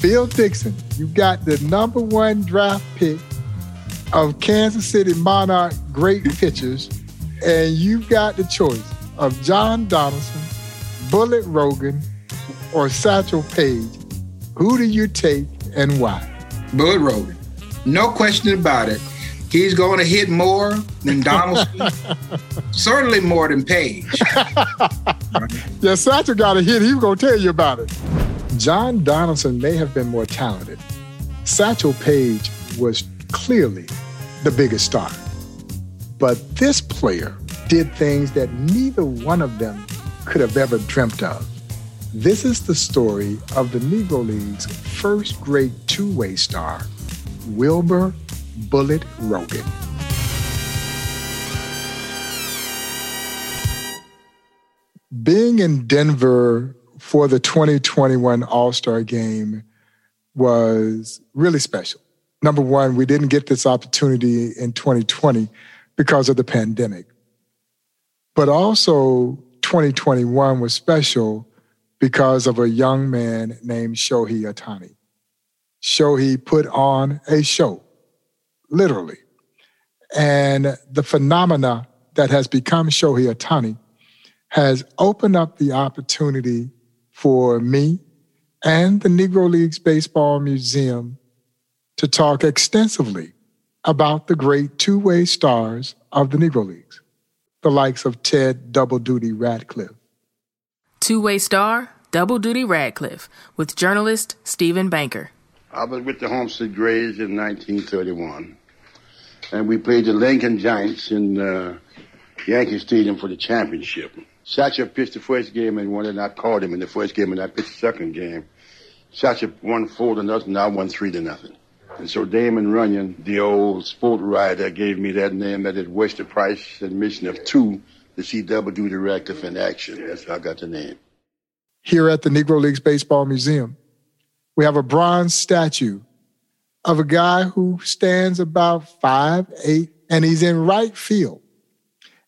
Phil Dixon, you got the number one draft pick of Kansas City Monarch great pitchers, and you've got the choice of John Donaldson, Bullet Rogan, or Satchel Paige. Who do you take and why? Bullet Rogan. No question about it. He's going to hit more than Donaldson, certainly more than Paige. yeah, Satchel got a hit. He was going to tell you about it. John Donaldson may have been more talented. Satchel Paige was clearly the biggest star. But this player did things that neither one of them could have ever dreamt of. This is the story of the Negro League's first great two way star, Wilber Bullet Rogan. Being in Denver for the 2021 All Star game was really special. Number one, we didn't get this opportunity in 2020 because of the pandemic. But also, 2021 was special because of a young man named Shohei Ohtani. Shohei put on a show literally. And the phenomena that has become Shohei Ohtani has opened up the opportunity for me and the Negro Leagues Baseball Museum to talk extensively about the great two way stars of the Negro Leagues, the likes of Ted Double Duty Radcliffe. Two way star, Double Duty Radcliffe, with journalist Stephen Banker. I was with the Homestead Grays in 1931 and we played the Lincoln Giants in uh, Yankee Stadium for the championship. Satchel pitched the first game and won, and I called him in the first game, and I pitched the second game. Satchel won four to nothing, I won three to nothing. And so Damon Runyon, the old sport writer, gave me that name that it was the price admission of two to see Double Duty Radcliffe in action. That's how I got the name. Here at the Negro Leagues Baseball Museum, we have a bronze statue of a guy who stands about five, eight, and he's in right field.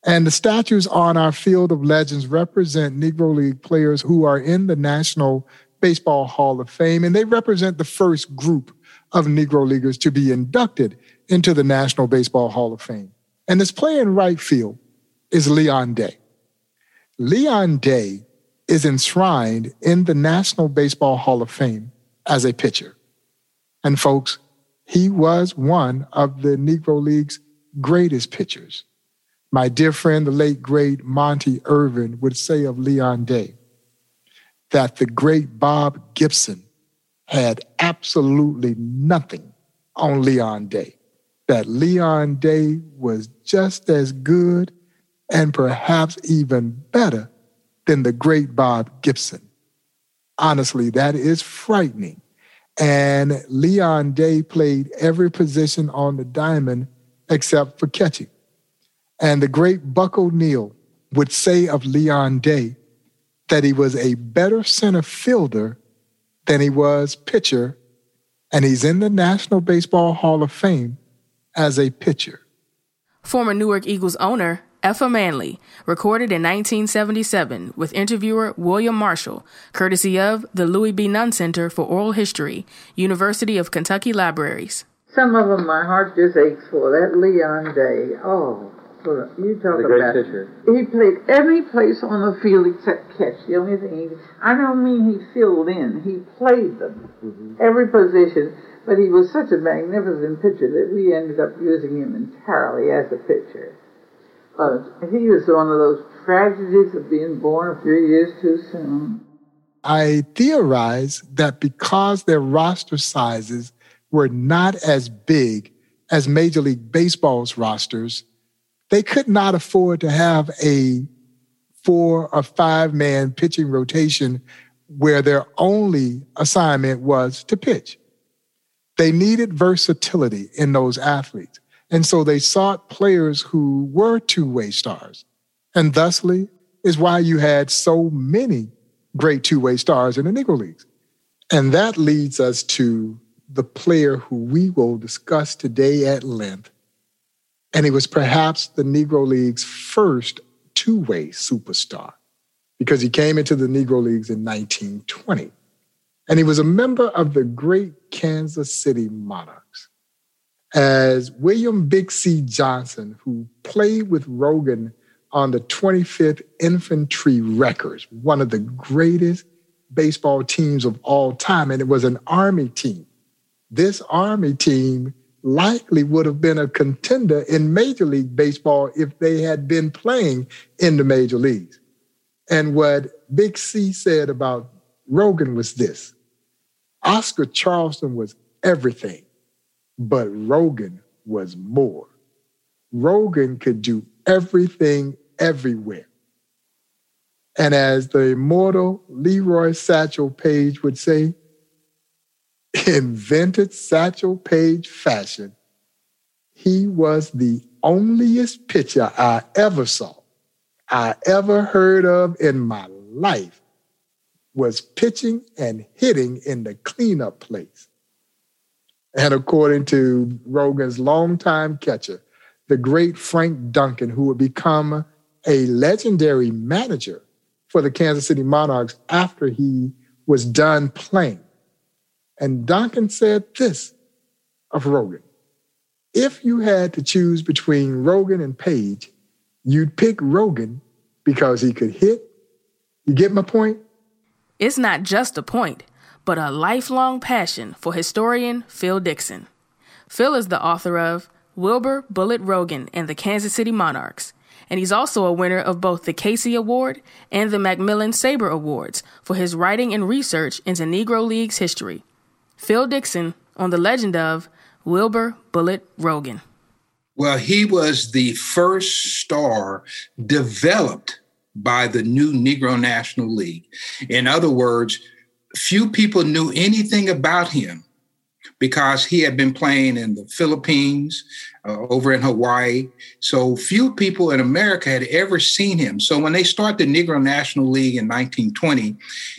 And the statues on our field of legends represent Negro League players who are in the National Baseball Hall of Fame, and they represent the first group of Negro Leaguers to be inducted into the National Baseball Hall of Fame. And this player in right field is Leon Day. Leon Day is enshrined in the National Baseball Hall of Fame as a pitcher. And folks, he was one of the Negro League's greatest pitchers. My dear friend, the late great Monte Irvin would say of Leon Day that the great Bob Gibson had absolutely nothing on Leon Day. That Leon Day was just as good and perhaps even better than the great Bob Gibson. Honestly, that is frightening and Leon Day played every position on the diamond except for catching. And the great Buck O'Neil would say of Leon Day that he was a better center fielder than he was pitcher, and he's in the National Baseball Hall of Fame as a pitcher. Former Newark Eagles owner Effa Manley, recorded in 1977 with interviewer William Marshall, courtesy of the Louie B. Nunn Center for Oral History, University of Kentucky Libraries. Some of them my heart just aches for. That Leon Day. Oh, you talk the about pitcher. He played every place on the field except catch. The only thing he, I don't mean he filled in. He played them, mm-hmm. every position. But he was such a magnificent pitcher that we ended up using him entirely as a pitcher. Uh, he was one of those tragedies of being born a few years too soon. I theorize that because their roster sizes were not as big as Major League Baseball's rosters, they could not afford to have a four or five man pitching rotation where their only assignment was to pitch. They needed versatility in those athletes. And so they sought players who were two way stars. And thusly is why you had so many great two way stars in the Negro Leagues. And that leads us to the player who we will discuss today at length. And he was perhaps the Negro League's first two way superstar because he came into the Negro Leagues in 1920. And he was a member of the great Kansas City Monarchs. As William Big C. Johnson, who played with Rogan on the 25th Infantry Wreckers, one of the greatest baseball teams of all time, and it was an Army team. This Army team likely would have been a contender in Major League Baseball if they had been playing in the major leagues. And what Big C said about Rogan was this Oscar Charleston was everything, but Rogan was more. Rogan could do everything everywhere. And as the immortal Leroy Satchel Paige would say, invented Satchel Paige fashion, he was the onlyest pitcher I ever saw, I ever heard of in my life, was pitching and hitting in the cleanup place. And according to Rogan's longtime catcher, the great Frank Duncan, who would become a legendary manager for the Kansas City Monarchs after he was done playing. And Duncan said this of Rogan If you had to choose between Rogan and Paige, you'd pick Rogan because he could hit. You get my point? It's not just a point, but a lifelong passion for historian Phil Dixon. Phil is the author of Wilber Bullet Rogan and the Kansas City Monarchs, and he's also a winner of both the Casey Award and the Macmillan SABR Awards for his writing and research into Negro Leagues history. Phil Dixon on the legend of Wilber Bullet Rogan. Well, he was the first star developed by the new Negro National League. In other words, few people knew anything about him because he had been playing in the Philippines, uh, over in Hawaii. So few people in America had ever seen him. So when they start the Negro National League in 1920,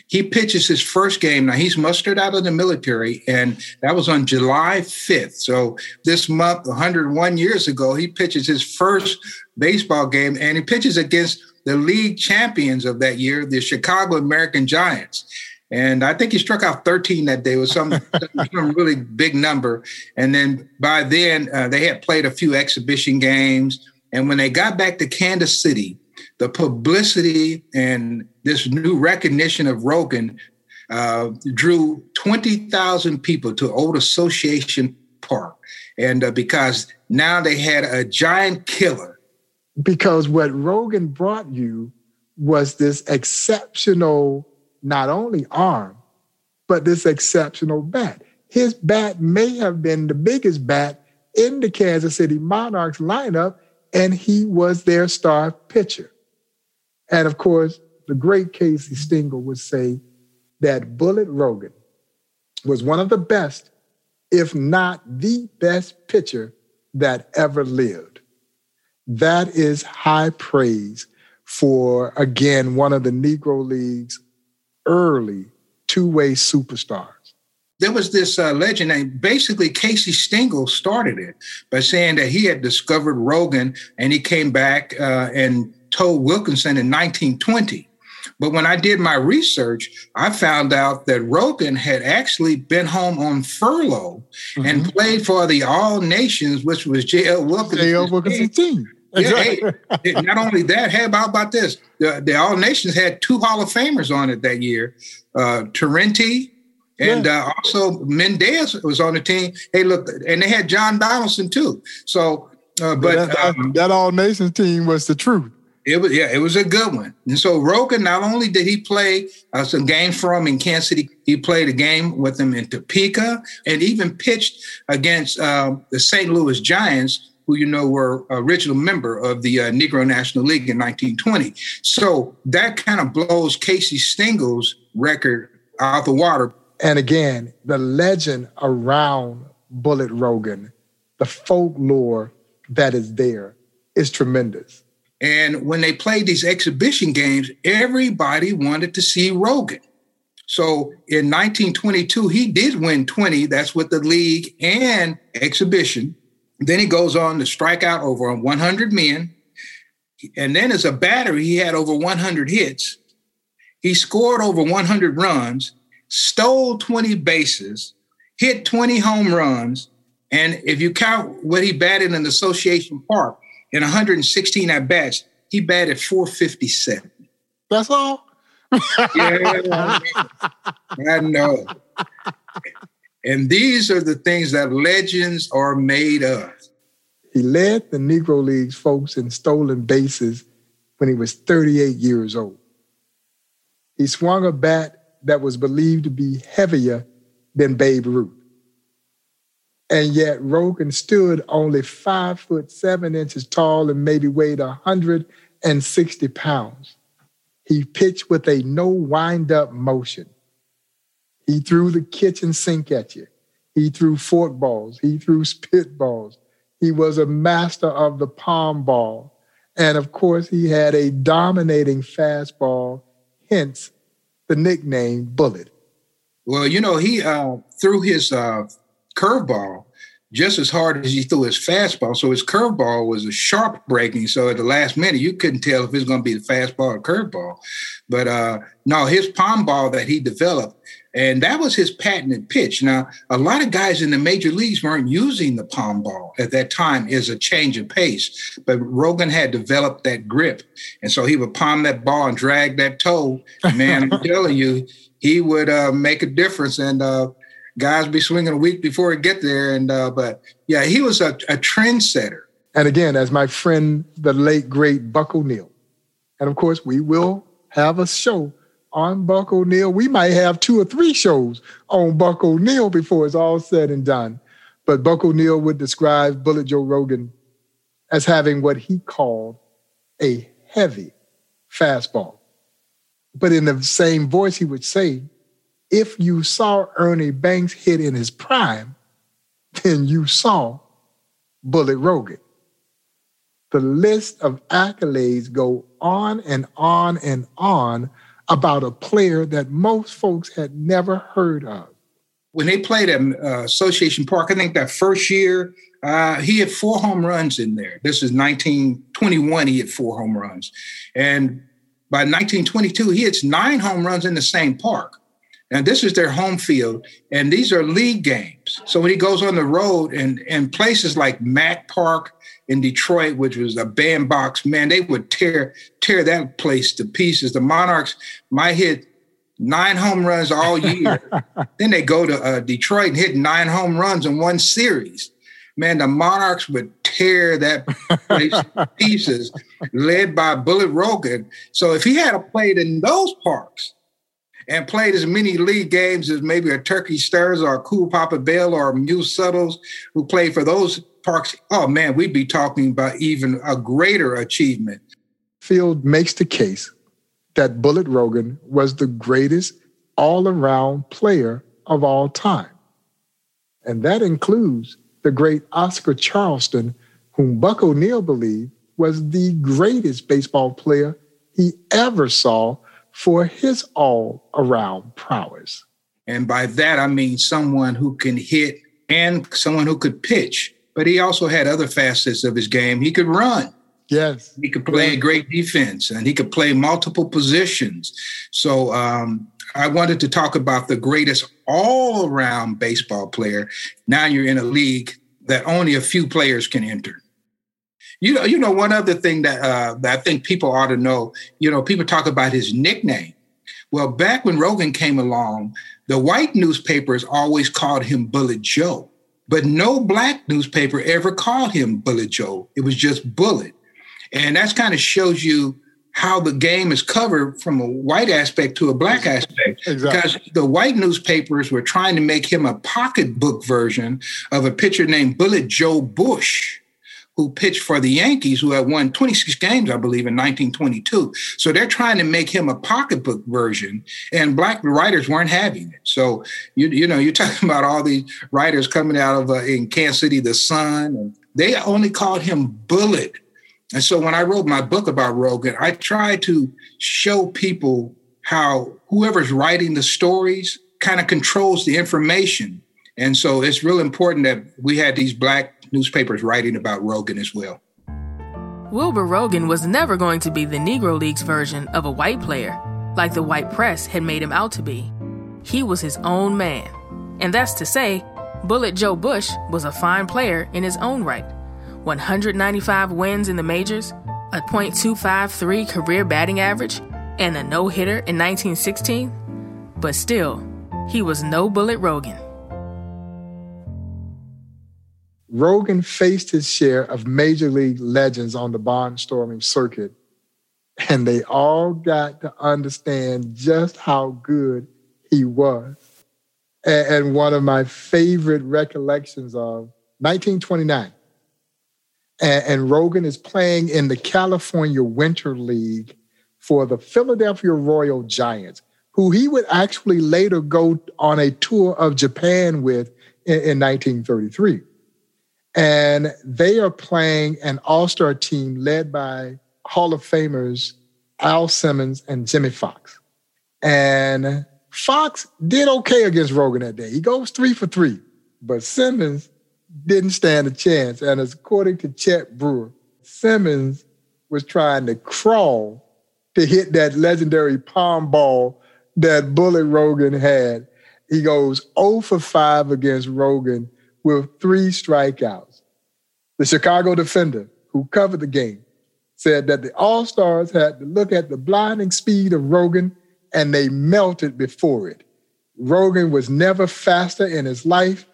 he pitches his first game. Now he's mustered out of the military, and that was on July 5th. So this month, 101 years ago, he pitches his first baseball game, and he pitches against the league champions of that year, the Chicago American Giants. And I think he struck out 13 that day. It was some, some really big number. And then by then, uh, they had played a few exhibition games. And when they got back to Kansas City, the publicity and this new recognition of Rogan uh, drew 20,000 people to Old Association Park. And uh, because now they had a giant killer. Because what Rogan brought you was this exceptional not only arm, but this exceptional bat. His bat may have been the biggest bat in the Kansas City Monarchs lineup, and he was their star pitcher. And of course, the great Casey Stengel would say that Bullet Rogan was one of the best, if not the best pitcher that ever lived. That is high praise for, again, one of the Negro League's early two way superstars. There was this uh, legend, and basically Casey Stengel started it by saying that he had discovered Rogan and he came back uh, and told Wilkinson in 1920. But when I did my research, I found out that Rogan had actually been home on furlough mm-hmm. and played for the All Nations, which was J.L. Wilkinson's, J.L. Wilkinson team. Yeah, hey, not only that, hey, how about this? The, the, All Nations had two Hall of Famers on it that year. Uh, and yeah. uh, also Mendez was on the team. Hey, look, and they had John Donaldson too. So, uh, but that, that, um, that, All Nations team was the truth. It was yeah, it was a good one. And so Rogan, not only did he play uh, some games for him in Kansas City, he played a game with them in Topeka, and even pitched against uh, the St. Louis Giants who you know were original member of the uh, Negro National League in 1920. So that kind of blows Casey Stengel's record out the water. And again, the legend around Bullet Rogan, the folklore that is there is tremendous. And when they played these exhibition games, everybody wanted to see Rogan. So in 1922, he did win 20. That's with the league and exhibition. Then he goes on to strike out over 100 men. And then as a batter, he had over 100 hits. He scored over 100 runs. stole 20 bases, hit 20 home runs, and if you count what he batted in the Association Park in 116 at bats, he batted 457. That's all? yeah, I know. And these are the things that legends are made of. He led the Negro Leagues folks in stolen bases when he was 38 years old. He swung a bat that was believed to be heavier than Babe Ruth. And yet Rogan stood only five foot seven inches tall and maybe weighed 160 pounds. He pitched with a no wind up motion. He threw the kitchen sink at you. He threw fork balls. He threw spit balls. He was a master of the palm ball. And of course, he had a dominating fastball, hence the nickname Bullet. Well, you know, he uh, threw his uh, curveball just as hard as he threw his fastball. So his curveball was a sharp breaking. So at the last minute, you couldn't tell if it was going to be the fastball or curveball. But uh, no, his palm ball that he developed, and that was his patented pitch. Now, a lot of guys in the major leagues weren't using the palm ball at that time as a change of pace, but Rogan had developed that grip. And so he would palm that ball and drag that toe. Man, I'm telling you, he would uh, make a difference. And uh, guys be swinging a week before it get there. And uh, but yeah, he was a, a trendsetter. And again, as my friend, the late great Buck O'Neil, and of course, we will have a show on Buck O'Neil. We might have two or three shows on Buck O'Neil before it's all said and done. But Buck O'Neil would describe Bullet Joe Rogan as having what he called a heavy fastball. But in the same voice, he would say, if you saw Ernie Banks hit in his prime, then you saw Bullet Rogan. The list of accolades go on and on and on about a player that most folks had never heard of. When they played at uh, Association Park, I think that first year, uh, he had four home runs in there. This is 1921, he had four home runs. And by 1922, he hits nine home runs in the same park. And this is their home field, and these are league games. So when he goes on the road and, in places like Mack Park in Detroit, which was a bandbox, man, they would tear tear that place to pieces. The Monarchs might hit nine home runs all year. then they go to uh, Detroit and hit nine home runs in one series. Man, the Monarchs would tear that place to pieces, led by Bullet Rogan. So if he had played in those parks, and played as many league games as maybe a Turkey Stearnes or a Cool Papa Bell or Mule Suttles who played for those parks, oh man, we'd be talking about even a greater achievement. Phil makes the case that Bullet Rogan was the greatest all around player of all time. And that includes the great Oscar Charleston, whom Buck O'Neil believed was the greatest baseball player he ever saw for his all around prowess. And by that, I mean someone who can hit and someone who could pitch. But he also had other facets of his game. He could run. Yes. He could play great defense and he could play multiple positions. So um, I wanted to talk about the greatest all around baseball player. Now you're in a league that only a few players can enter. You know, you know, one other thing that uh, that I think people ought to know. You know, people talk about his nickname. Well, back when Rogan came along, the white newspapers always called him Bullet Joe, but no black newspaper ever called him Bullet Joe. It was just Bullet, and that's kind of shows you how the game is covered from a white aspect to a black aspect. Exactly. Because the white newspapers were trying to make him a pocketbook version of a pitcher named Bullet Joe Bush who pitched for the Yankees, who had won 26 games, I believe, in 1922. So they're trying to make him a pocketbook version, and black writers weren't having it. So you you know you're talking about all these writers coming out of uh, in Kansas City, The Sun, and they only called him Bullet. And so when I wrote my book about Rogan, I tried to show people how whoever's writing the stories kind of controls the information. And so it's real important that we had these black newspapers writing about Rogan as well. Wilber Rogan was never going to be the Negro Leagues version of a white player, like the white press had made him out to be. he was his own man. And that's to say, Bullet Joe Bush was a fine player in his own right. 195 wins in the majors, a .253 career batting average, and a no-hitter in 1916. But still, he was no Bullet Rogan. Rogan faced his share of major league legends on the barnstorming circuit, and they all got to understand just how good he was. And one of my favorite recollections of 1929, and Rogan is playing in the California Winter League for the Philadelphia Royal Giants, who he would actually later go on a tour of Japan with in, in 1933. And they are playing an all star team led by Hall of Famers Al Simmons and Jimmie Foxx. And Foxx did okay against Rogan that day. He goes three for three, but Simmons didn't stand a chance. And according to Chet Brewer, Simmons was trying to crawl to hit that legendary palm ball that Bullet Rogan had. He goes 0 for 5 against Rogan with three strikeouts. The Chicago defender who covered the game said that the All Stars had to look at the blinding speed of Rogan and they melted before it. Rogan was never faster in his life,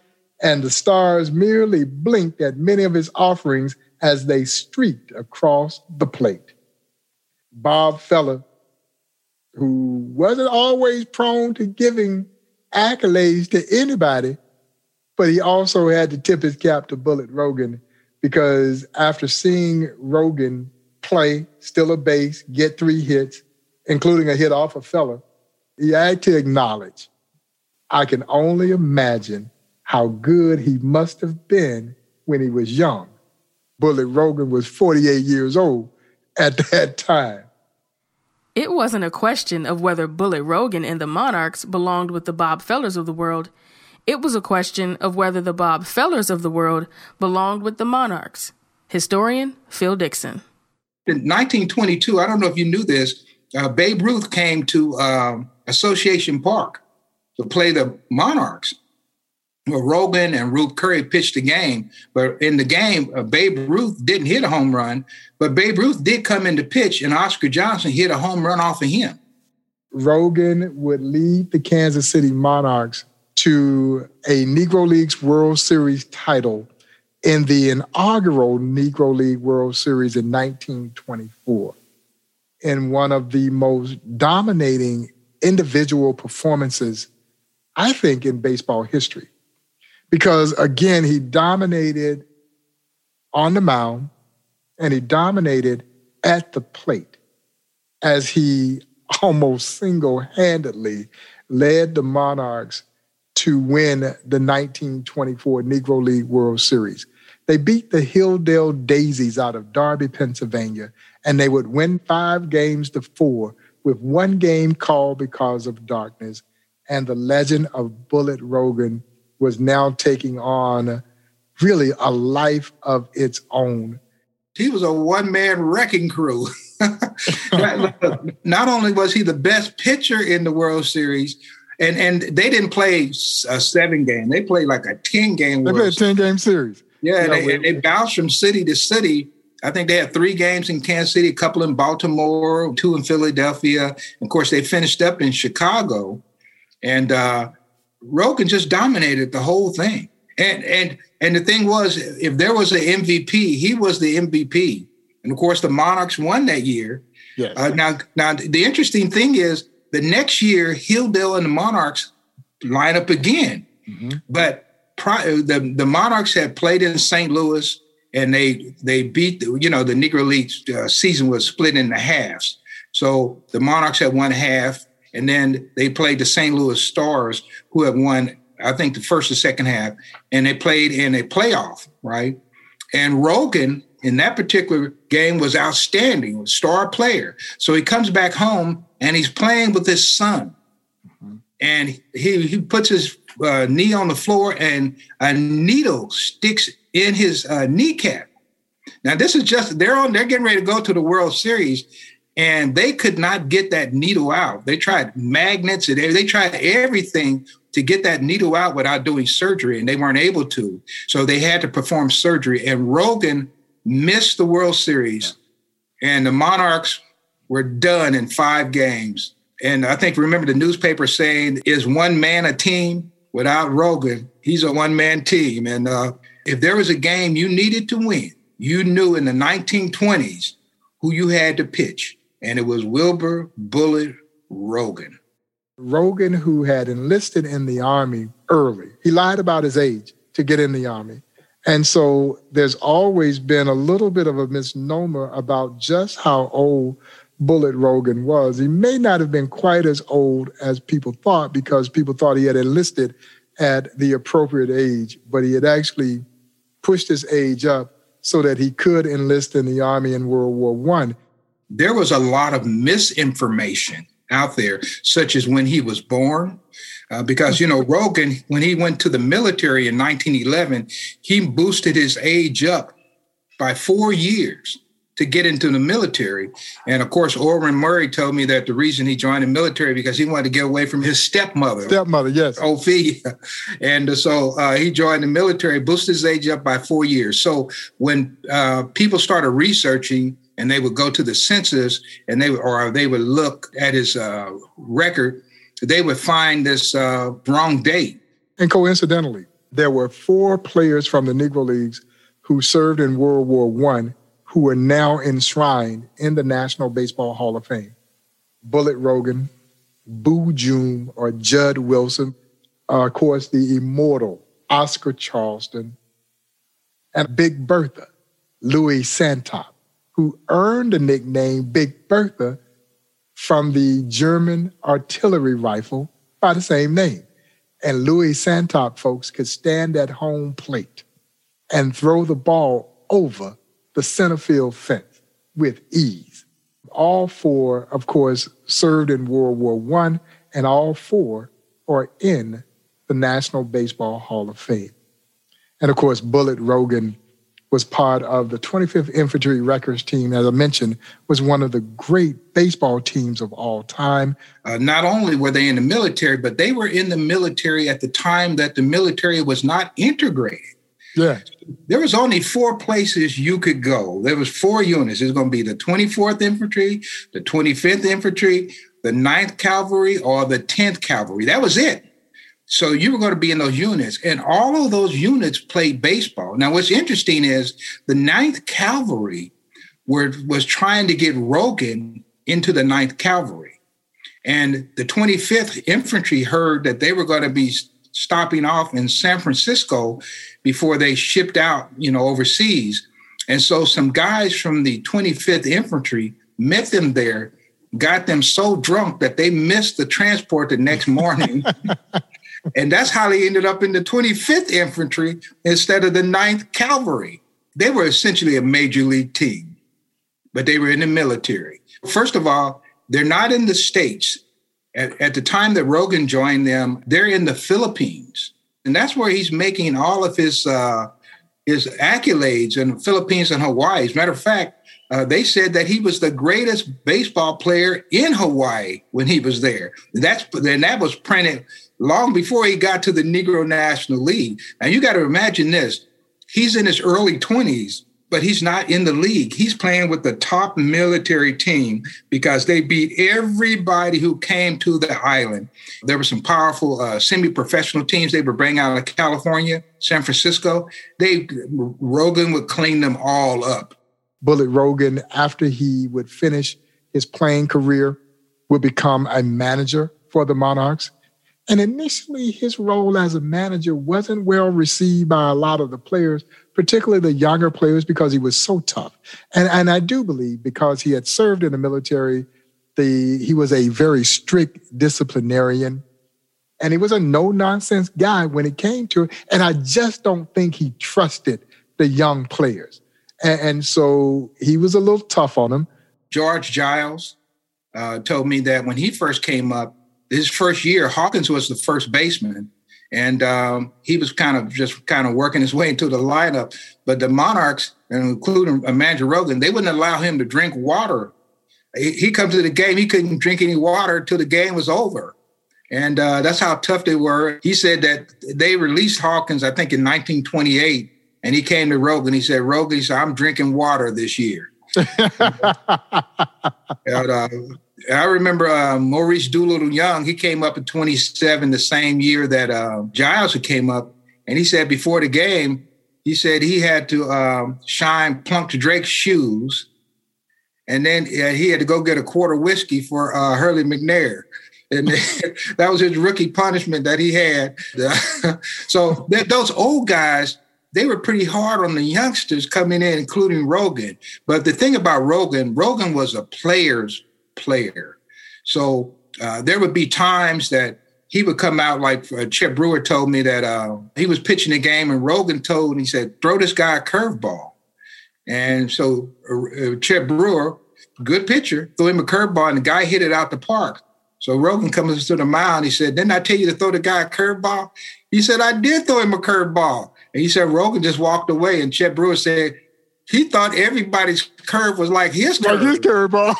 and the stars merely blinked at many of his offerings as they streaked across the plate. Bob Feller, who wasn't always prone to giving accolades to anybody, but he also had to tip his cap to Bullet Rogan because after seeing Rogan play, steal a base, get three hits, including a hit off a fella, he had to acknowledge, I can only imagine how good he must have been when he was young. Bullet Rogan was 48 years old at that time. It wasn't a question of whether Bullet Rogan and the Monarchs belonged with the Bob Fellers of the world. It was a question of whether the Bob Fellers of the world belonged with the monarchs. Historian Phil Dixon. In 1922, I don't know if you knew this, uh, Babe Ruth came to uh, Association Park to play the Monarchs. Well, Rogan and Rube Curry pitched the game, but in the game, uh, Babe Ruth didn't hit a home run, but Babe Ruth did come in to pitch, and Oscar Johnson hit a home run off of him. Rogan would lead the Kansas City Monarchs to a Negro Leagues World Series title in the inaugural Negro League World Series in 1924 in one of the most dominating individual performances, I think, in baseball history. Because again, he dominated on the mound and he dominated at the plate as he almost single handedly led the Monarchs to win the 1924 Negro League World Series. They beat the Hilldale Daisies out of Darby, Pennsylvania, and they would win five games to four with one game called because of darkness. And the legend of Bullet Rogan was now taking on really a life of its own. He was a one man wrecking crew. Not only was he the best pitcher in the World Series, and and they didn't play a seven game. They played like a ten game. They played a ten game series. Yeah, they, they bounced from city to city. I think they had three games in Kansas City, a couple in Baltimore, two in Philadelphia. Of course, they finished up in Chicago, and uh, Rogan just dominated the whole thing. And and and the thing was, if there was an MVP, he was the MVP. And of course, the Monarchs won that year. Yes. Uh, now, now the interesting thing is the next year, Hilldale and the Monarchs line up again. Mm-hmm. But the, the Monarchs had played in St. Louis and they they beat, the, you know, the Negro League uh, season was split into halves. So the Monarchs had one half, and then they played the St. Louis Stars, who had won, I think, the first and second half, and they played in a playoff, right? And Rogan in that particular game was outstanding, star player. So he comes back home and he's playing with his son. And he, he puts his uh, knee on the floor and a needle sticks in his uh, kneecap. Now this is just they're on they're getting ready to go to the World Series, and they could not get that needle out. They tried magnets and they tried everything to get that needle out without doing surgery, and they weren't able to. So they had to perform surgery. And Rogan missed the World Series, and the Monarchs were done in five games. And I think remember the newspaper saying, "Is one man a team?" Without Rogan, he's a one man team. And uh, if there was a game you needed to win, you knew in the 1920s who you had to pitch, and it was Wilber Bullet Rogan. Rogan, who had enlisted in the Army early, he lied about his age to get in the Army. And so there's always been a little bit of a misnomer about just how old Bullet Rogan was. He may not have been quite as old as people thought because people thought he had enlisted at the appropriate age, but he had actually pushed his age up so that he could enlist in the Army in World War One. There was a lot of misinformation out there, such as when he was born. Uh, because, you know, Rogan, when he went to the military in 1911, he boosted his age up by four years to get into the military. And of course, Orrin Murray told me that the reason he joined the military because he wanted to get away from his stepmother. Stepmother, yes. Ophelia. And so uh, he joined the military, boosted his age up by four years. So when uh, people started researching and they would go to the census and they would, or they would look at his uh, record, they would find this uh, wrong date. And coincidentally, there were four players from the Negro Leagues who served in World War One who are now enshrined in the National Baseball Hall of Fame. Bullet Rogan, Boojum or Jud Wilson, uh, of course, the immortal Oscar Charleston, and Big Bertha, Louis Santop who earned the nickname Big Bertha from the German artillery rifle by the same name. And Louis Santop, folks, could stand at home plate and throw the ball over the center field fence with ease. All four, of course, served in World War I, and all four are in the National Baseball Hall of Fame. And of course, Bullet Rogan was part of the 25th Infantry Wreckers team, as I mentioned, was one of the great baseball teams of all time. Uh, not only were they in the military, but they were in the military at the time that the military was not integrated. Yeah. There was only four places you could go. There was four units. It's going to be the 24th Infantry, the 25th Infantry, the 9th Cavalry, or the 10th Cavalry. That was it. So you were going to be in those units, and all of those units played baseball. Now, what's interesting is the Ninth Cavalry were, was trying to get Rogan into the Ninth Cavalry. And the 25th Infantry heard that they were going to be stopping off in San Francisco before they shipped out, you know, overseas. And so some guys from the 25th Infantry met them there, got them so drunk that they missed the transport the next morning. And that's how they ended up in the 25th Infantry instead of the 9th Cavalry. They were essentially a major league team, but they were in the military. First of all, they're not in the States. At, at the time that Rogan joined them, they're in the Philippines. And that's where he's making all of his uh, his accolades in the Philippines and Hawaii. As a matter of fact, uh, they said that he was the greatest baseball player in Hawaii when he was there. That's and that was printed long before he got to the Negro National League. Now you got to imagine this. He's in his early 20s, but he's not in the league. He's playing with the top military team because they beat everybody who came to the island. There were some powerful uh, semi-professional teams they were bringing out of California, San Francisco. They Rogan would clean them all up. Bullet Rogan, after he would finish his playing career, would become a manager for the Monarchs. And initially, his role as a manager wasn't well received by a lot of the players, particularly the younger players, because he was so tough. And, and I do believe because he had served in the military, the, he was a very strict disciplinarian. And he was a no nonsense guy when it came to it. And I just don't think he trusted the young players. And, and so he was a little tough on them. George Giles uh, told me that when he first came up, his first year, Hawkins was the first baseman, and um, he was kind of just kind of working his way into the lineup. But the Monarchs, including uh, Manager Rogan, they wouldn't allow him to drink water he, he comes to the game, he couldn't drink any water until the game was over. And uh, that's how tough they were. He said that they released Hawkins, I think, in 1928. And he came to Rogan. He said, Rogan, he said, I'm drinking water this year. and, uh, I remember uh, Maurice Doolittle Young, he came up in 27 the same year that uh, Giles came up. And he said before the game, he said he had to um, shine Plunk Drake's shoes. And then he had to go get a quarter whiskey for uh, Hurley McNair and that was his rookie punishment that he had. so those old guys, they were pretty hard on the youngsters coming in, including Rogan. But the thing about Rogan, Rogan was a player's player. So uh, there would be times that he would come out like uh, Chet Brewer told me that uh, he was pitching a game and Rogan told he said throw this guy a curveball, and so uh, Chet Brewer, good pitcher, threw him a curveball and the guy hit it out the park. So Rogan comes to the mound. He said, Didn't I tell you to throw the guy a curveball? He said, I did throw him a curveball. And he said, Rogan just walked away. And Chet Brewer said, he thought everybody's curve was like his curve. Like his curveball.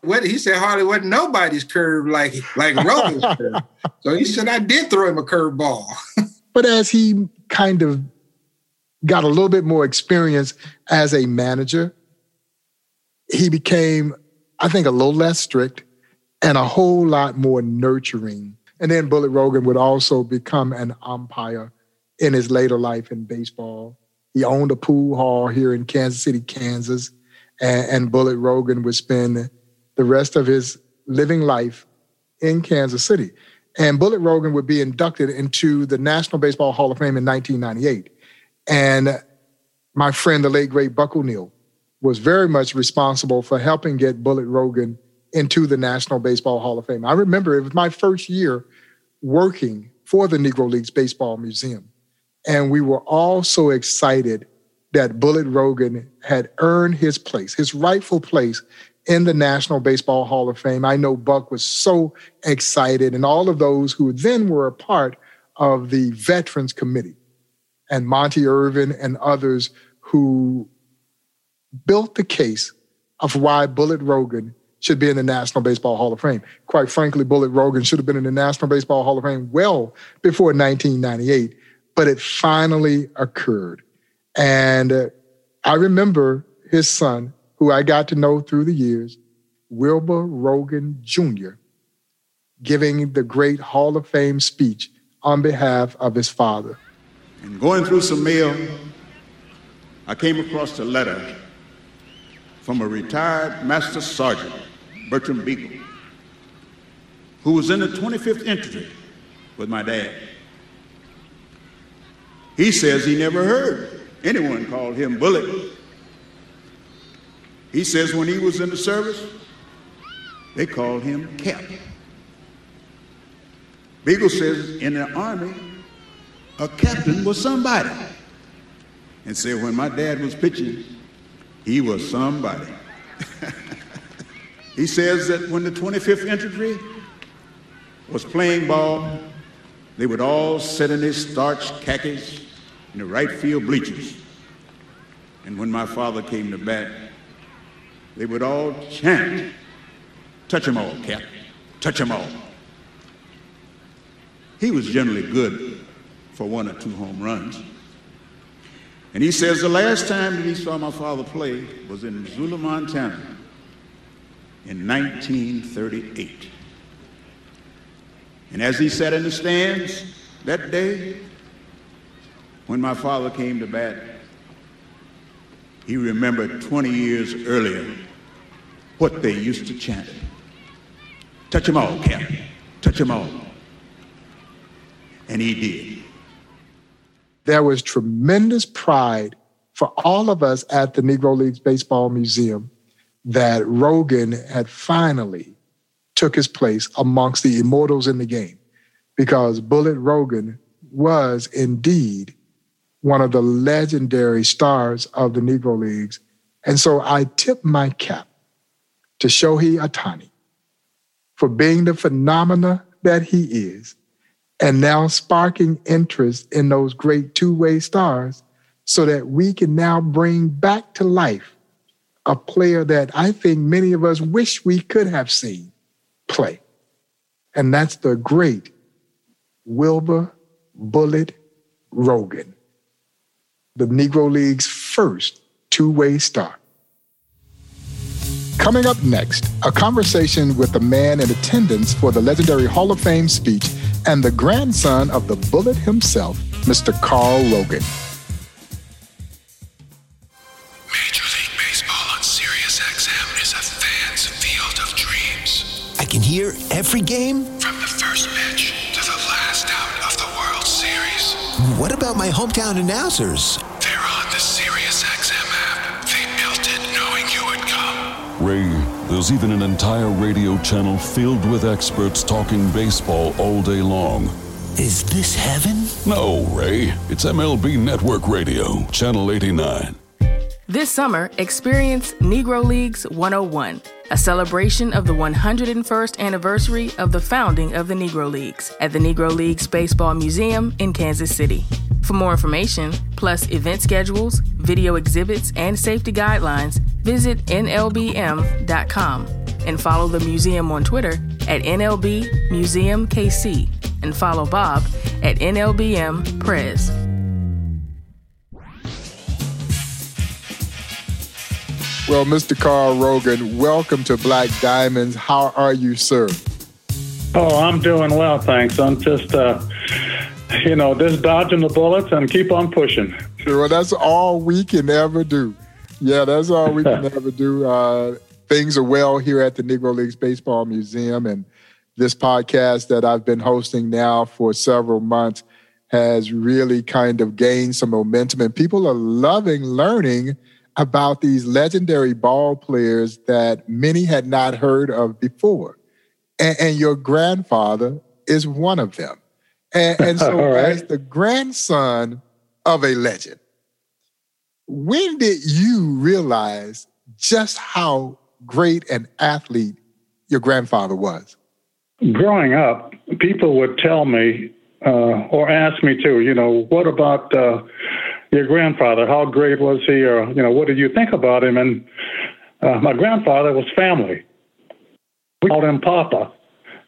what he said hardly wasn't nobody's curve like like Rogan's curve. So he said, I did throw him a curveball. but as he kind of got a little bit more experience as a manager, he became I think a little less strict and a whole lot more nurturing. And then Bullet Rogan would also become an umpire in his later life in baseball. He owned a pool hall here in Kansas City, Kansas, and, and Bullet Rogan would spend the rest of his living life in Kansas City. And Bullet Rogan would be inducted into the National Baseball Hall of Fame in 1998. And my friend, the late great Buck O'Neil, was very much responsible for helping get Bullet Rogan into the National Baseball Hall of Fame. I remember it was my first year working for the Negro Leagues Baseball Museum. And we were all so excited that Bullet Rogan had earned his place, his rightful place in the National Baseball Hall of Fame. I know Buck was so excited, and all of those who then were a part of the Veterans Committee, and Monte Irvin and others who built the case of why Bullet Rogan should be in the National Baseball Hall of Fame. Quite frankly, Bullet Rogan should have been in the National Baseball Hall of Fame well before 1998, but it finally occurred. And uh, I remember his son, who I got to know through the years, Wilber Rogan Jr., giving the great Hall of Fame speech on behalf of his father. And going through some mail, I came across a letter from a retired Master Sergeant, Bertram Beagle, who was in the 25th Infantry with my dad. He says he never heard anyone call him Bullet. He says when he was in the service, they called him Cap. Beagle says in the Army, a captain was somebody. And said when my dad was pitching, he was somebody. he says that when the 25th Infantry was playing ball, they would all sit in their starched khakis in the right field bleachers. And when my father came to bat, they would all chant, touch 'em all, Cap, touch 'em all. He was generally good for one or two home runs. And he says the last time that he saw my father play was in Missoula, Montana in 1938. And as he sat in the stands that day, when my father came to bat, he remembered 20 years earlier what they used to chant. Touch them all, Cap. Touch them all. And he did there was tremendous pride for all of us at the Negro Leagues Baseball Museum that Rogan had finally took his place amongst the immortals in the game because Bullet Rogan was indeed one of the legendary stars of the Negro Leagues. And so I tip my cap to Shohei Ohtani for being the phenomena that he is and now sparking interest in those great two way stars so that we can now bring back to life a player that I think many of us wish we could have seen play. And that's the great Wilber Bullet Rogan, the Negro League's first two way star. Coming up next, a conversation with the man in attendance for the legendary Hall of Fame speech and the grandson of the Bullet himself, Mr. Carl Rogan. Hear every game. From the first pitch to the last out of the World Series. What about my hometown announcers? They're on the Sirius XM app. They built it knowing you would come. Ray, there's even an entire radio channel filled with experts talking baseball all day long. Is this heaven? No, Ray, it's MLB Network Radio, Channel 89. This summer, experience Negro Leagues 101, a celebration of the 101st anniversary of the founding of the Negro Leagues at the Negro Leagues Baseball Museum in Kansas City. For more information, plus event schedules, video exhibits, and safety guidelines, visit NLBM.com and follow the museum on Twitter at NLB Museum KC and follow Bob at NLBM Prez. Well, Mr. Carl Rogan, welcome to Black Diamonds. How are you, sir? Oh, I'm doing well, thanks. I'm just, uh, you know, just dodging the bullets and keep on pushing. Well, that's all we can ever do. Yeah, that's all we can ever do. Uh, things are well here at the Negro Leagues Baseball Museum, and this podcast that I've been hosting now for several months has really kind of gained some momentum, and people are loving learning about these legendary ball players that many had not heard of before. And, and your grandfather is one of them. And, and so, right. as the grandson of a legend, when did you realize just how great an athlete your grandfather was? Growing up, people would tell me uh, or ask me to, you know, what about uh, your grandfather? How great was he? Or, you know, what did you think about him? And uh, my grandfather was family. We called him Papa.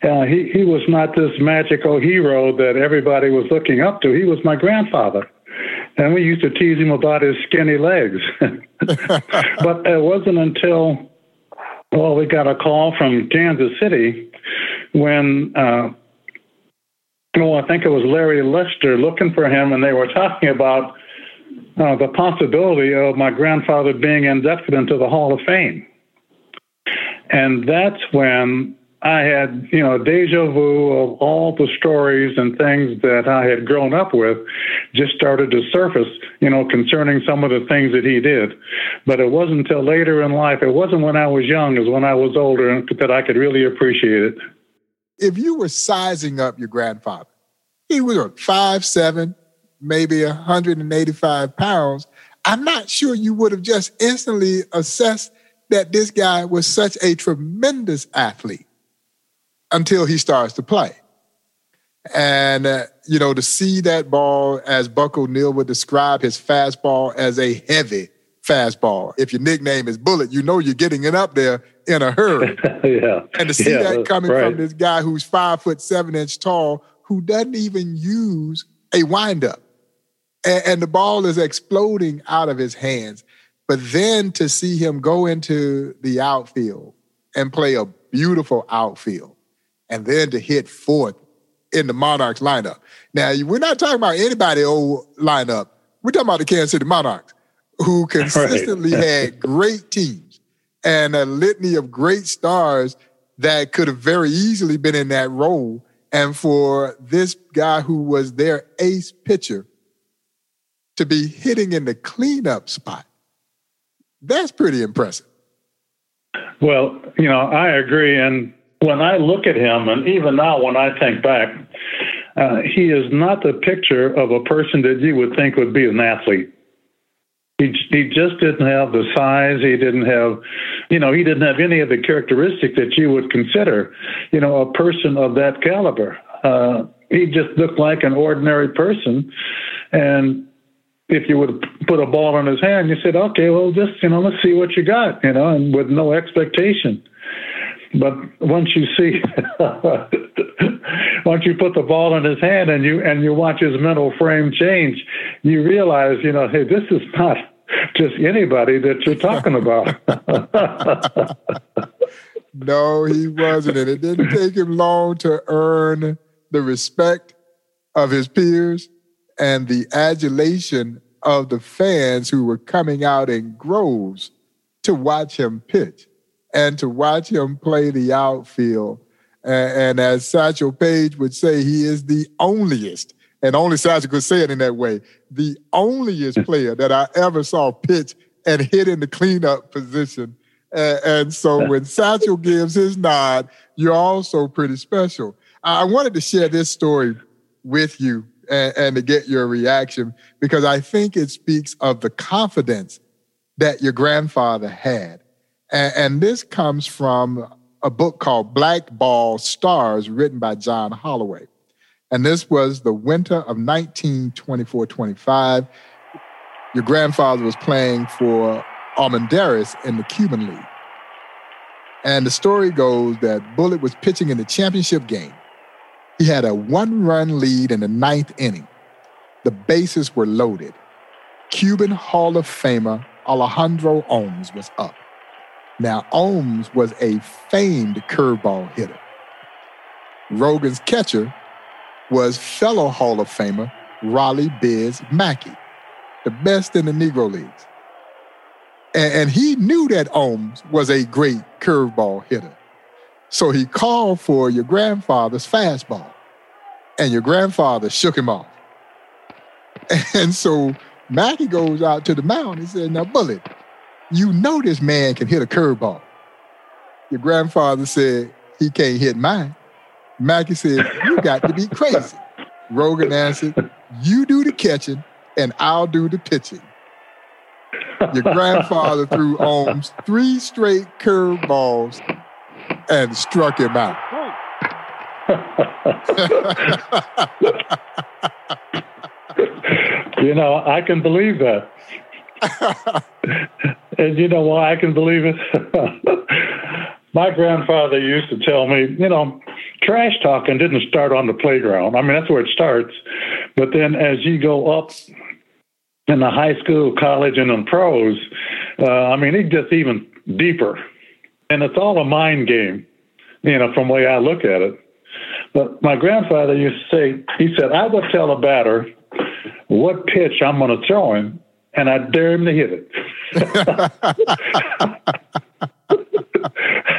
Uh, he, he was not this magical hero that everybody was looking up to. He was my grandfather. And we used to tease him about his skinny legs. but it wasn't until, well, we got a call from Kansas City when, uh, well, I think it was Larry Lester looking for him, and they were talking about uh, the possibility of my grandfather being inducted into the Hall of Fame. And that's when I had, you know, deja vu of all the stories and things that I had grown up with just started to surface, you know, concerning some of the things that he did. But it wasn't until later in life, it wasn't when I was young, it was when I was older that I could really appreciate it. If you were sizing up your grandfather, he was five seven, maybe 185 pounds. I'm not sure you would have just instantly assessed that this guy was such a tremendous athlete until he starts to play. And, uh, you know, to see that ball, as Buck O'Neil would describe his fastball as a heavy fastball. If your nickname is Bullet, you know you're getting it up there in a hurry. yeah. And to see Yeah, that coming right. from this guy who's five foot seven inch tall, who doesn't even use a windup. And, and the ball is exploding out of his hands. But then to see him go into the outfield and play a beautiful outfield, and then to hit fourth in the Monarchs lineup. Now, we're not talking about anybody old lineup. We're talking about the Kansas City Monarchs, who consistently had great teams and a litany of great stars that could have very easily been in that role. And for this guy who was their ace pitcher to be hitting in the cleanup spot, that's pretty impressive. Well, you know, I agree. And when I look at him, and even now when I think back, uh, he is not the picture of a person that you would think would be an athlete. He, he just didn't have the size. He didn't have, you know, he didn't have any of the characteristics that you would consider, you know, a person of that caliber. Uh, he just looked like an ordinary person. And if you would put a ball in his hand, you said, okay, well, just, you know, let's see what you got, you know, and with no expectation. But once you see, once you put the ball in his hand and you and you watch his mental frame change, you realize, you know, hey, this is not just anybody that you're talking about. no, he wasn't, and it didn't take him long to earn the respect of his peers and the adulation of the fans who were coming out in groves to watch him pitch and to watch him play the outfield. And, and as Satchel Paige would say, he is the onlyest, and only Satchel could say it in that way, the onlyest hmm. player that I ever saw pitch and hit in the cleanup position. And, and so when Satchel gives his nod, you're also pretty special. I wanted to share this story with you and, and to get your reaction because I think it speaks of the confidence that your grandfather had. And, and, this comes from a book called Blackball Stars, written by John Holway. And this was the winter of 1924 25. Your grandfather was playing for Almendares in the Cuban League. And the story goes that Bullet was pitching in the championship game. He had a one run lead in the ninth inning. The bases were loaded. Cuban Hall of Famer Alejandro Oms was up. Now, Oms was a famed curveball hitter. Rogan's catcher was fellow Hall of Famer Raleigh Biz Mackey, the best in the Negro Leagues. And, and he knew that Oms was a great curveball hitter. So he called for your grandfather's fastball, and your grandfather shook him off. And so Mackey goes out to the mound. He said, Now, Bullet, you know this man can hit a curveball. Your grandfather said, He can't hit mine. Mackey said, You got to be crazy. Rogan answered, You do the catching, and I'll do the pitching. Your grandfather threw Oms three straight curveballs and struck him out. you know, I can believe that. and you know why I can believe it? My grandfather used to tell me, you know, trash talking didn't start on the playground. I mean, that's where it starts. But then as you go up in the high school, college, and in pros, uh, I mean, it gets even deeper. And it's all a mind game, you know, from the way I look at it. But my grandfather used to say, he said, I would tell a batter what pitch I'm going to throw him, and I dare him to hit it.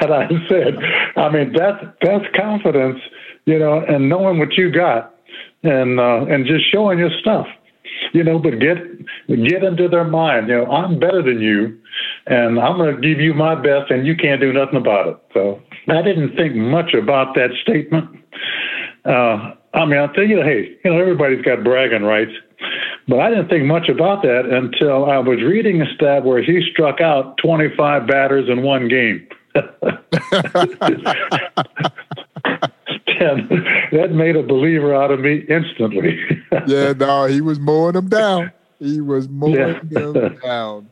and I said, I mean, that's, that's confidence, you know, and knowing what you got and, uh, and just showing your stuff you know, but get get into their mind. You know, I'm better than you, and I'm going to give you my best, and you can't do nothing about it. So I didn't think much about that statement. Uh, I mean, I'll tell you, hey, you know, everybody's got bragging rights, but I didn't think much about that until I was reading a stat where he struck out 25 batters in one game. and that made a believer out of me instantly. yeah, no, he was mowing them down. He was mowing yeah. them down.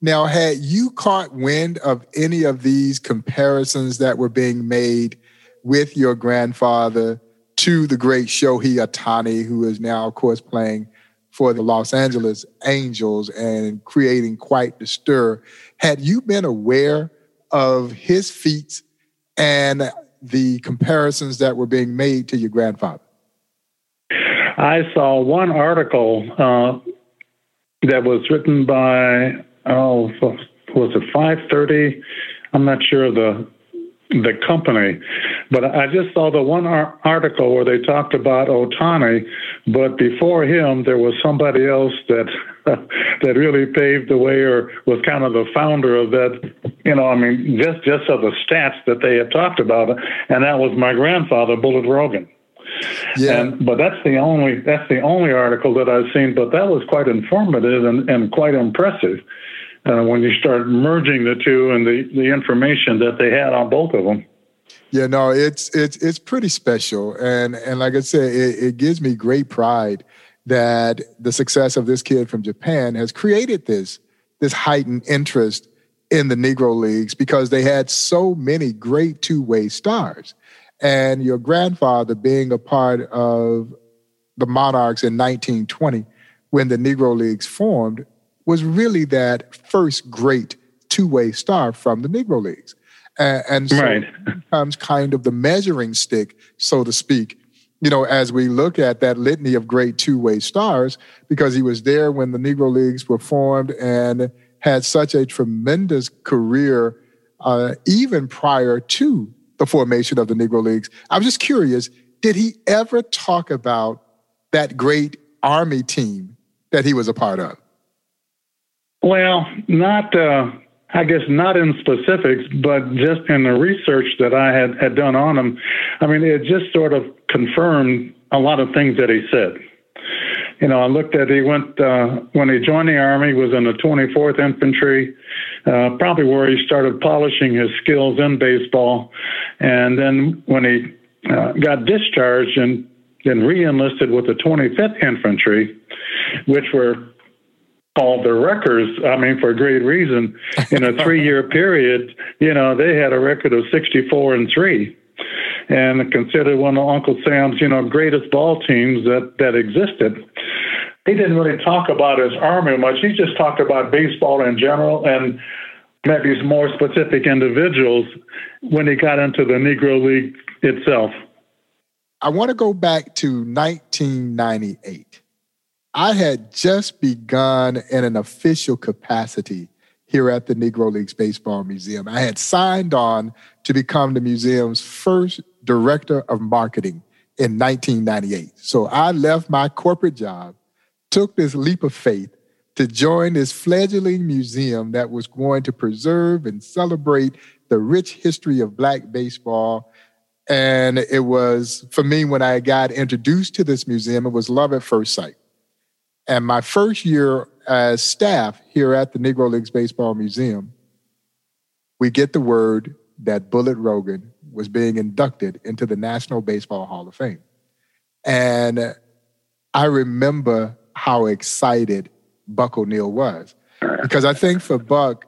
Now, had you caught wind of any of these comparisons that were being made with your grandfather to the great Shohei Ohtani, who is now, of course, playing for the Los Angeles Angels and creating quite the stir, had you been aware of his feats and the comparisons that were being made to your grandfather? I saw one article uh, that was written by oh was it 530? I'm not sure the the company, but I just saw the one article where they talked about Ohtani, but before him there was somebody else that that really paved the way or was kind of the founder of that. You know, I mean, just just of the stats that they had talked about, and that was my grandfather, Bullet Rogan. Yeah. And, but that's the only that's the only article that I've seen. But that was quite informative and, and quite impressive uh, when you start merging the two and the, the information that they had on both of them. Yeah, no, it's it's it's pretty special, and and like I said, it, it gives me great pride that the success of this kid from Japan has created this, this heightened interest in the Negro Leagues because they had so many great two way stars. And your grandfather being a part of the Monarchs in 1920, when the Negro Leagues formed, was really that first great two way star from the Negro Leagues. And, and so right. becomes kind of the measuring stick, so to speak, you know, as we look at that litany of great two way stars, because he was there when the Negro Leagues were formed and had such a tremendous career, uh, even prior to the formation of the Negro Leagues. I was just curious did he ever talk about that great Army team that he was a part of? Well, not, uh, I guess, not in specifics, but just in the research that I had, had done on him. I mean, it just sort of confirmed a lot of things that he said. You know, I looked at he went uh, when he joined the army was in the 24th Infantry, uh, probably where he started polishing his skills in baseball, and then when he uh, got discharged and then re-enlisted with the 25th Infantry, which were called the Wreckers. I mean, for a great reason. In a three-year period, you know, they had a record of 64 and three, and considered one of Uncle Sam's, you know, greatest ball teams that that existed. He didn't really talk about his army much. He just talked about baseball in general and maybe some more specific individuals when he got into the Negro League itself. I want to go back to 1998. I had just begun in an official capacity here at the Negro Leagues Baseball Museum. I had signed on to become the museum's first director of marketing in 1998. So I left my corporate job, took this leap of faith to join this fledgling museum that was going to preserve and celebrate the rich history of Black baseball. And it was, for me, when I got introduced to this museum, it was love at first sight. And my first year as staff here at the Negro Leagues Baseball Museum, we get the word that Bullet Rogan was being inducted into the National Baseball Hall of Fame. And I remember how excited Buck O'Neil was. Because I think for Buck,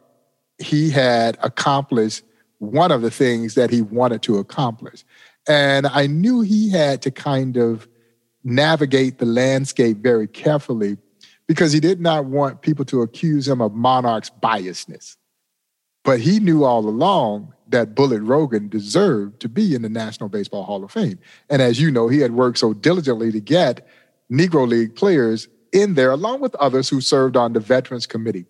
he had accomplished one of the things that he wanted to accomplish. And I knew he had to kind of navigate the landscape very carefully because he did not want people to accuse him of Monarch's biasness. But he knew all along that Bullet Rogan deserved to be in the National Baseball Hall of Fame. And as you know, he had worked so diligently to get Negro League players in there, along with others who served on the Veterans Committee.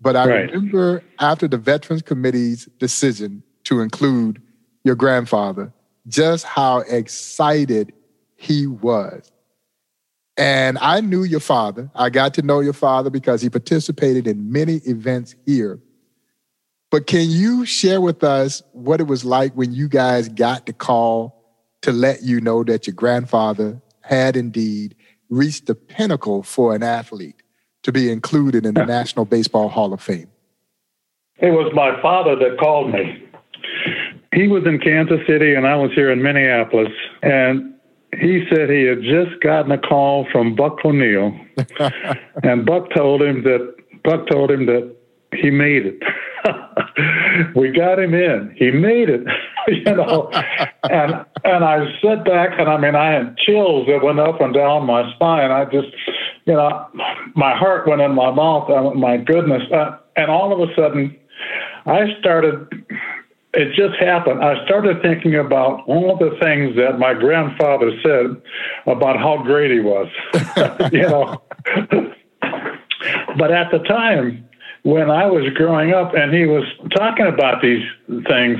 But I right. remember after the Veterans Committee's decision to include your grandfather, just how excited he was. And I knew your father. I got to know your father because he participated in many events here. But can you share with us what it was like when you guys got the call to let you know that your grandfather had indeed reached the pinnacle for an athlete to be included in the National Baseball Hall of Fame? It was my father that called me. He was in Kansas City and I was here in Minneapolis. And he said he had just gotten a call from Buck O'Neil, and Buck told him that Buck told him that he made it. we got him in. He made it, you know. and and I sat back, and I mean, I had chills that went up and down my spine. I just, you know, my heart went in my mouth. I went, my goodness! Uh, and all of a sudden, I started it just happened. I started thinking about all the things that my grandfather said about how great he was, you know. but at the time, when I was growing up and he was talking about these things,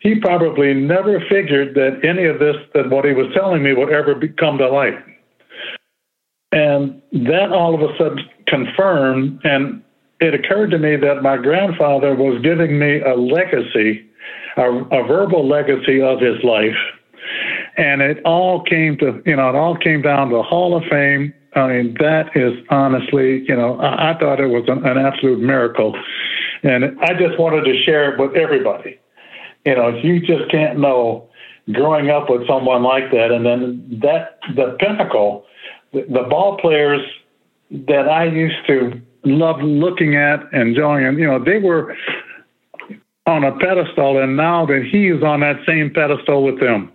he probably never figured that any of this, that what he was telling me would ever come to light. And that all of a sudden confirmed, and it occurred to me that my grandfather was giving me a legacy a, a verbal legacy of his life. And it all came to, you know, it all came down to the Hall of Fame. I mean, that is honestly, you know, I, I thought it was an, an absolute miracle. And I just wanted to share it with everybody. You know, you just can't know growing up with someone like that. And then that, the pinnacle the, the ball players that I used to love looking at, and enjoying, you know, they were on a pedestal, and now that he is on that same pedestal with them.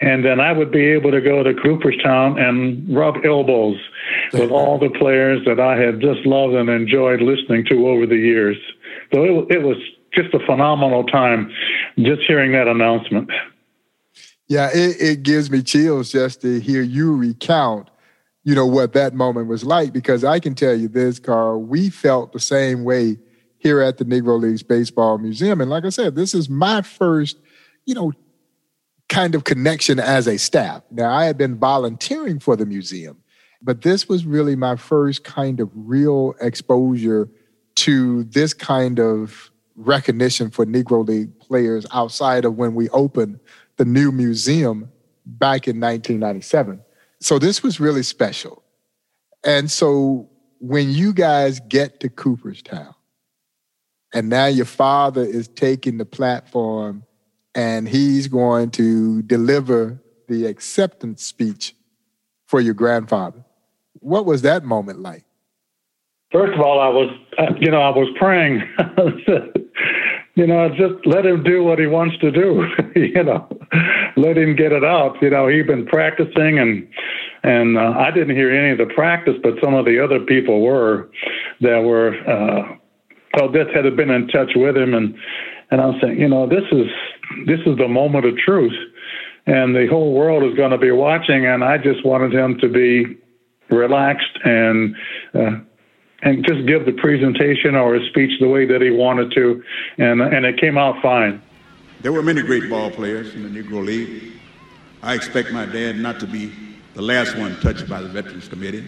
And then I would be able to go to Cooperstown and rub elbows with all the players that I had just loved and enjoyed listening to over the years. So it, it was just a phenomenal time just hearing that announcement. Yeah, it, it gives me chills just to hear you recount, you know, what that moment was like. Because I can tell you this, Carl, we felt the same way here at the Negro Leagues Baseball Museum. And like I said, this is my first, you know, kind of connection as a staff. Now, I had been volunteering for the museum, but this was really my first kind of real exposure to this kind of recognition for Negro League players outside of when we opened the new museum back in 1997. So this was really special. And so when you guys get to Cooperstown, and now your father is taking the platform and he's going to deliver the acceptance speech for your grandfather. What was that moment like? First of all, I was, you know, I was praying, you know, just let him do what he wants to do, you know, let him get it out. You know, he'd been practicing and, and uh, I didn't hear any of the practice, but some of the other people were that were, uh, this had been in touch with him, and and I'm saying, you know, this is this is the moment of truth, and the whole world is going to be watching, and I just wanted him to be relaxed and. Uh, and just give the presentation or his speech the way that he wanted to, and and it came out fine. There were many great ball players in the Negro League. I expect my dad not to be the last one touched by the Veterans Committee.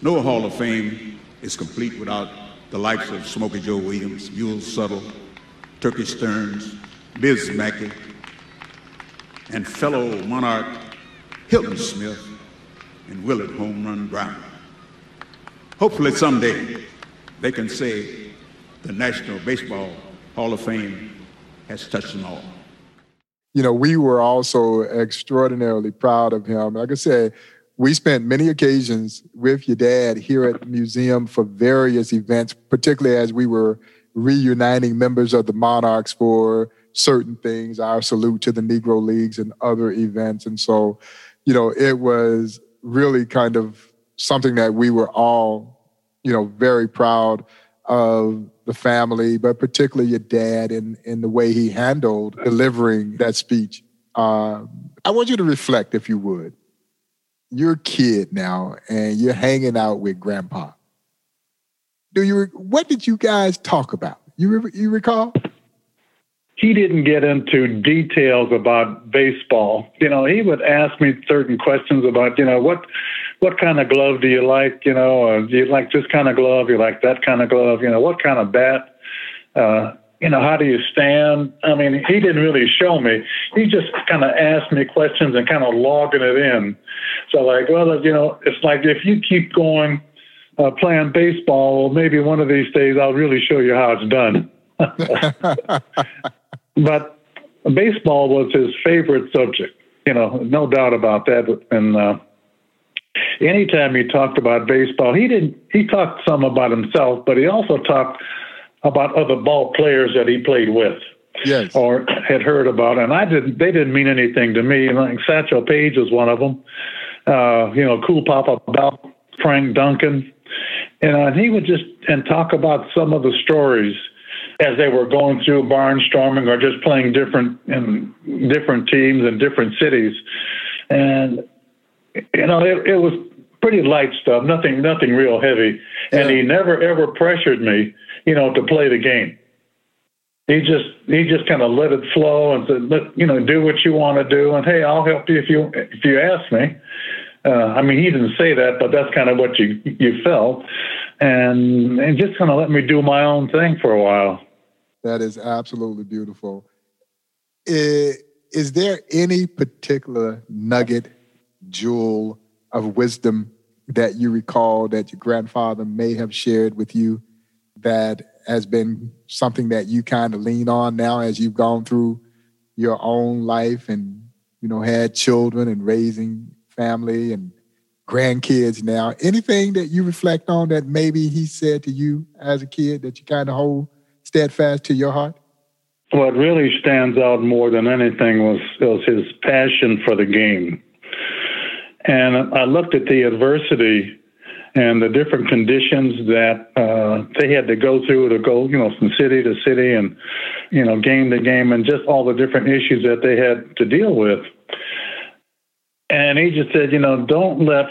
No Hall of Fame is complete without the likes of Smokey Joe Williams, Mule Suttle, Turkey Stearnes, Biz Mackey, and fellow monarch Hilton Smith and Willard Home Run Brown. Hopefully someday they can say the National Baseball Hall of Fame has touched them all. You know, we were also extraordinarily proud of him. Like I said, we spent many occasions with your dad here at the museum for various events, particularly as we were reuniting members of the Monarchs for certain things, our salute to the Negro Leagues and other events. And so, you know, it was really kind of something that we were all, you know, very proud of the family, but particularly your dad and, and the way he handled delivering that speech. Uh, I want you to reflect, if you would, you're a kid now and you're hanging out with grandpa. Do you what did you guys talk about? You you recall? He didn't get into details about baseball. You know, he would ask me certain questions about, you know, what what kind of glove do you like? You know, or do you like this kind of glove? You like that kind of glove? You know, what kind of bat? Uh, you know, how do you stand? I mean, he didn't really show me. He just kind of asked me questions and kind of logging it in. So, like, well, you know, it's like if you keep going uh, playing baseball, well, maybe one of these days I'll really show you how it's done. but baseball was his favorite subject, you know, no doubt about that. And uh, anytime he talked about baseball, he didn't. He talked some about himself, but he also talked about other ball players that he played with. Yes. Or had heard about, and I didn't. They didn't mean anything to me. Like Satchel Paige was one of them. Uh, you know, Cool Papa Bell, Frank Duncan, and he would just and talk about some of the stories as they were going through barnstorming or just playing different in different teams in different cities, and you know it, it was pretty light stuff, nothing nothing real heavy, and he never ever pressured me you know, to play the game. He just he just kind of let it flow and said, "Let you know, do what you want to do." And hey, I'll help you if you if you ask me. Uh, I mean, he didn't say that, but that's kind of what you you felt, and and just kind of let me do my own thing for a while. That is absolutely beautiful. Is, is there any particular nugget, jewel of wisdom that you recall that your grandfather may have shared with you that has been something that you kind of lean on now as you've gone through your own life and you know had children and raising family and grandkids now. Anything that you reflect on that maybe he said to you as a kid that you kind of hold steadfast to your heart? What really stands out more than anything was, was his passion for the game. And I looked at the adversity and the different conditions that uh, they had to go through to go, you know, from city to city and, you know, game to game and just all the different issues that they had to deal with. And he just said, you know, don't let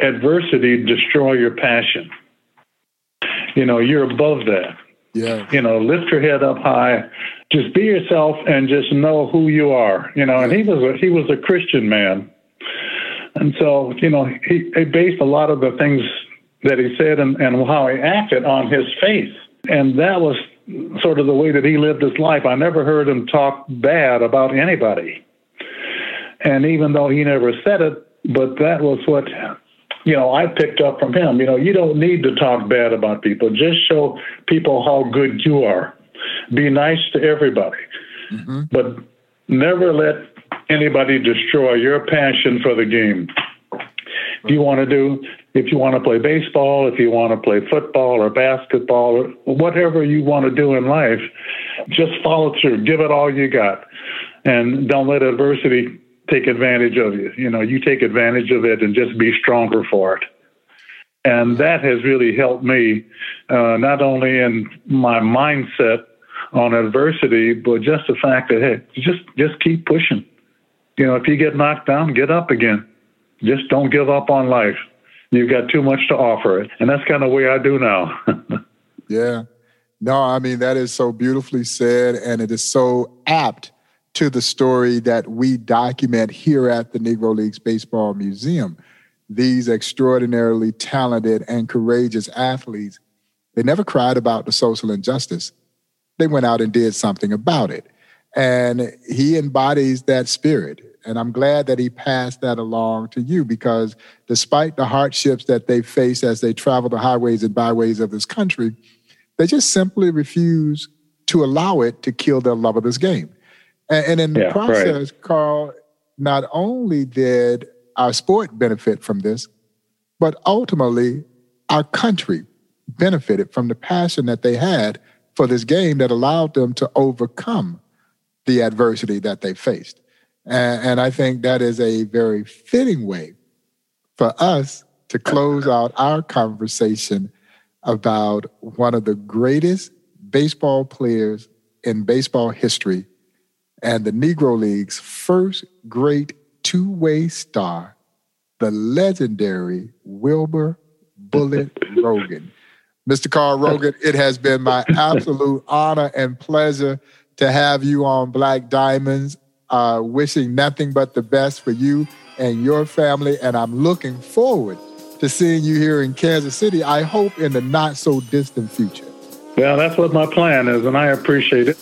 adversity destroy your passion. You know, you're above that. Yeah. You know, lift your head up high. Just be yourself and just know who you are. You know, and he was a, he was a Christian man, and so you know he, he based a lot of the things that he said and, and how he acted on his faith, and that was sort of the way that he lived his life. I never heard him talk bad about anybody, and even though he never said it, but that was what you know, I picked up from him. You know, you don't need to talk bad about people. Just show people how good you are. Be nice to everybody, mm-hmm. but never let anybody destroy your passion for the game. If you want to do, if you want to play baseball, if you want to play football or basketball or whatever you want to do in life, just follow through. Give it all you got, and don't let adversity take advantage of you. You know, you take advantage of it and just be stronger for it. And that has really helped me, uh, not only in my mindset on adversity, but just the fact that hey, just just keep pushing. You know, if you get knocked down, get up again. Just don't give up on life. You've got too much to offer it, and that's kind of the way I do now. yeah, no, I mean that is so beautifully said, and it is so apt to the story that we document here at the Negro Leagues Baseball Museum. These extraordinarily talented and courageous athletes, they never cried about the social injustice. They went out and did something about it. And he embodies that spirit. And I'm glad that he passed that along to you because despite the hardships that they face as they travel the highways and byways of this country, they just simply refuse to allow it to kill their love of this game. And, and in yeah, the process, right. Carl, not only did our sport benefit from this, but ultimately our country benefited from the passion that they had for this game that allowed them to overcome the adversity that they faced. And, and I think that is a very fitting way for us to close out our conversation about one of the greatest baseball players in baseball history and the Negro League's first great two way star, the legendary Wilber Bullet Rogan. Mr. Carl Rogan, it has been my absolute honor and pleasure to have you on Black Diamonds. Uh, wishing nothing but the best for you and your family. And I'm looking forward to seeing you here in Kansas City, I hope in the not so distant future. Well, that's what my plan is, and I appreciate it.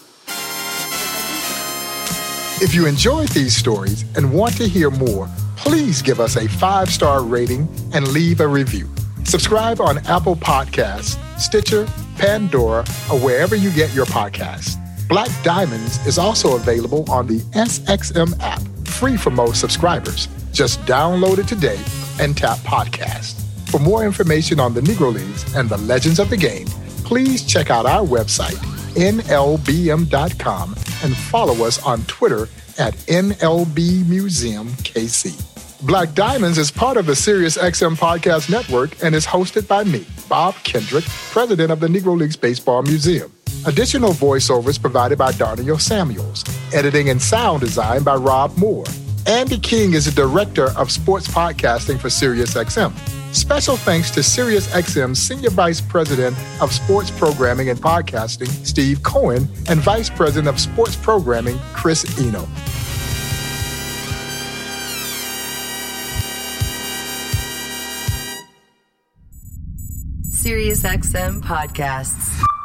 If you enjoyed these stories and want to hear more, please give us a five star rating and leave a review. Subscribe on Apple Podcasts, Stitcher, Pandora, or wherever you get your podcasts. Black Diamonds is also available on the SXM app, free for most subscribers. Just download it today and tap podcast. For more information on the Negro Leagues and the legends of the game, please check out our website, nlbm.com and follow us on Twitter at NLB Museum KC. Black Diamonds is part of the SiriusXM Podcast Network and is hosted by me, Bob Kendrick, president of the Negro Leagues Baseball Museum. Additional voiceovers provided by Darnell Samuels. Editing and sound design by Rob Moore. Andy King is the director of sports podcasting for SiriusXM. Special thanks to SiriusXM's Senior Vice President of Sports Programming and Podcasting, Steve Cohen, and Vice President of Sports Programming, Chris Eno. SiriusXM Podcasts.